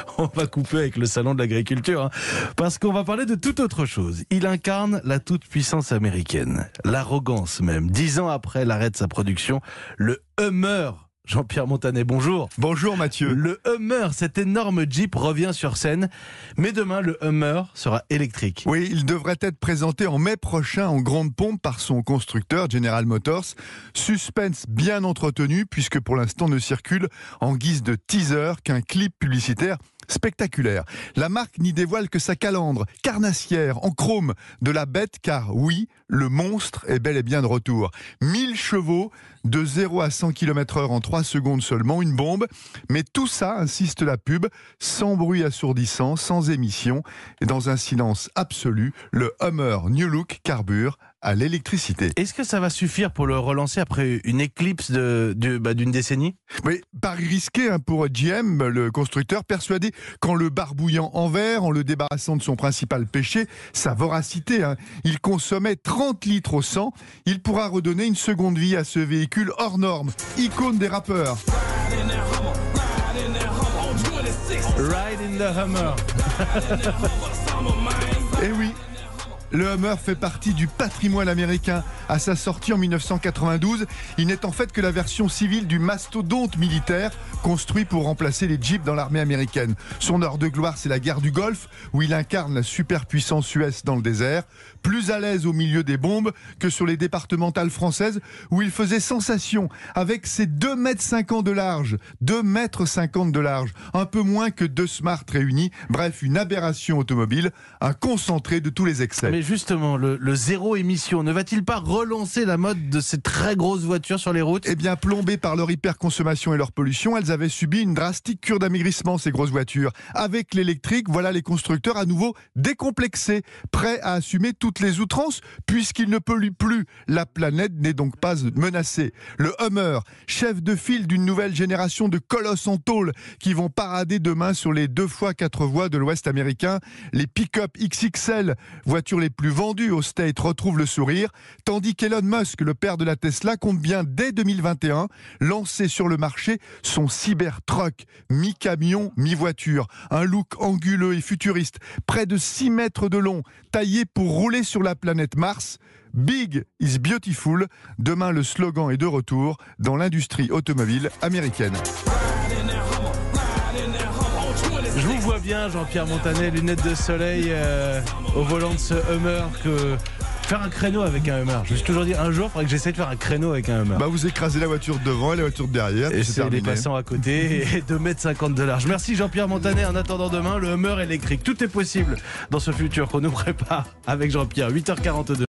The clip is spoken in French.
on va couper avec le salon de l'agriculture, hein, parce qu'on va parler de toute autre chose. Il incarne la toute-puissance américaine, l'arrogance même. Dix ans après l'arrêt de sa production, le Hummer Jean-Pierre Montanet, bonjour. Bonjour Mathieu. Le Hummer, cet énorme Jeep revient sur scène, mais demain le Hummer sera électrique. Oui, il devrait être présenté en mai prochain en grande pompe par son constructeur General Motors. Suspense bien entretenu puisque pour l'instant ne circule en guise de teaser qu'un clip publicitaire spectaculaire. La marque n'y dévoile que sa calandre carnassière en chrome de la bête car oui, le monstre est bel et bien de retour. 1000 chevaux de 0 à 100 km heure en 3 secondes seulement, une bombe. Mais tout ça, insiste la pub, sans bruit assourdissant, sans émission et dans un silence absolu, le Hummer New Look carbure à l'électricité. Est-ce que ça va suffire pour le relancer après une éclipse d'une de, bah, décennie? Oui, pari risqué hein, pour GM, le constructeur, persuadé qu'en le barbouillant en verre, en le débarrassant de son principal péché, sa voracité, hein, il consommait 30 litres au 100, il pourra redonner une seconde vie à ce véhicule hors norme, icône des rappeurs. Ride in the Hummer. Eh oui, le Hummer fait partie du patrimoine américain. À sa sortie en 1992, il n'est en fait que la version civile du mastodonte militaire construit pour remplacer les Jeeps dans l'armée américaine. Son heure de gloire, c'est la guerre du Golfe, où il incarne la superpuissance US dans le désert, plus à l'aise au milieu des bombes que sur les départementales françaises, où il faisait sensation avec ses 2 mètres 50 de large, 2 mètres 50 de large, un peu moins que deux Smart réunis, bref, une aberration automobile, un concentré de tous les excès justement, le, zéro émission ne va-t-il pas relancer la mode de ces très grosses voitures sur les routes? Eh bien, plombées par leur hyperconsommation et leur pollution, elles avaient subi une drastique cure d'amaigrissement, ces grosses voitures. Avec l'électrique, voilà les constructeurs à nouveau décomplexés, prêts à assumer toutes les outrances, puisqu'ils ne polluent plus. La planète n'est donc pas menacée. Le Hummer, chef de file d'une nouvelle génération de colosses en tôle qui vont parader demain sur les deux fois quatre voies de l'Ouest américain, les pick-up XXL, voitures les plus vendus au State retrouvent le sourire, tandis qu'Elon Musk, le père de la Tesla, compte bien dès 2021 lancer sur le marché son Cybertruck, mi-camion, mi-voiture. Un look anguleux et futuriste, près de 6 mètres de long, taillé pour rouler sur la planète Mars. Big is beautiful. Demain, le slogan est de retour dans l'industrie automobile américaine. Je vous vois bien, Jean-Pierre Montanet, lunettes de soleil euh, au volant de ce Hummer que faire un créneau avec un Hummer. Je me suis toujours dit un jour, il faudrait que j'essaie de faire un créneau avec un Hummer. Bah vous écrasez la voiture devant et la voiture derrière. Et c'est les passants à côté et 2m50 de large. Merci Jean-Pierre Montanet. En attendant demain, le Hummer électrique. Tout est possible dans ce futur qu'on nous prépare avec Jean-Pierre. 8h42.